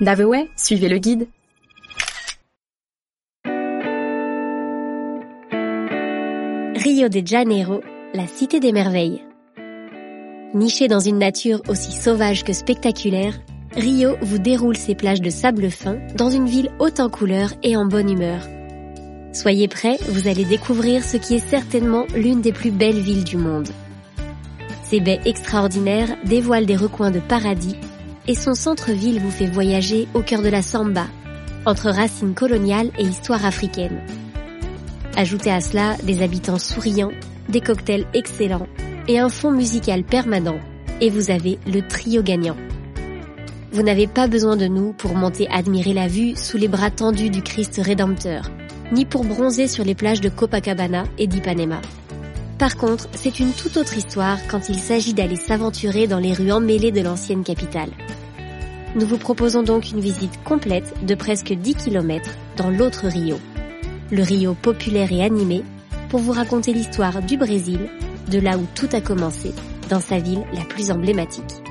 Daveway, suivez le guide. Rio de Janeiro, la cité des merveilles. Niché dans une nature aussi sauvage que spectaculaire, Rio vous déroule ses plages de sable fin dans une ville haute en couleurs et en bonne humeur. Soyez prêts, vous allez découvrir ce qui est certainement l'une des plus belles villes du monde. Ses baies extraordinaires dévoilent des recoins de paradis et son centre-ville vous fait voyager au cœur de la samba, entre racines coloniales et histoire africaine. Ajoutez à cela des habitants souriants, des cocktails excellents et un fond musical permanent, et vous avez le trio gagnant. Vous n'avez pas besoin de nous pour monter admirer la vue sous les bras tendus du Christ rédempteur, ni pour bronzer sur les plages de Copacabana et d'Ipanema. Par contre, c'est une toute autre histoire quand il s'agit d'aller s'aventurer dans les rues emmêlées de l'ancienne capitale. Nous vous proposons donc une visite complète de presque 10 km dans l'autre Rio, le Rio populaire et animé, pour vous raconter l'histoire du Brésil, de là où tout a commencé, dans sa ville la plus emblématique.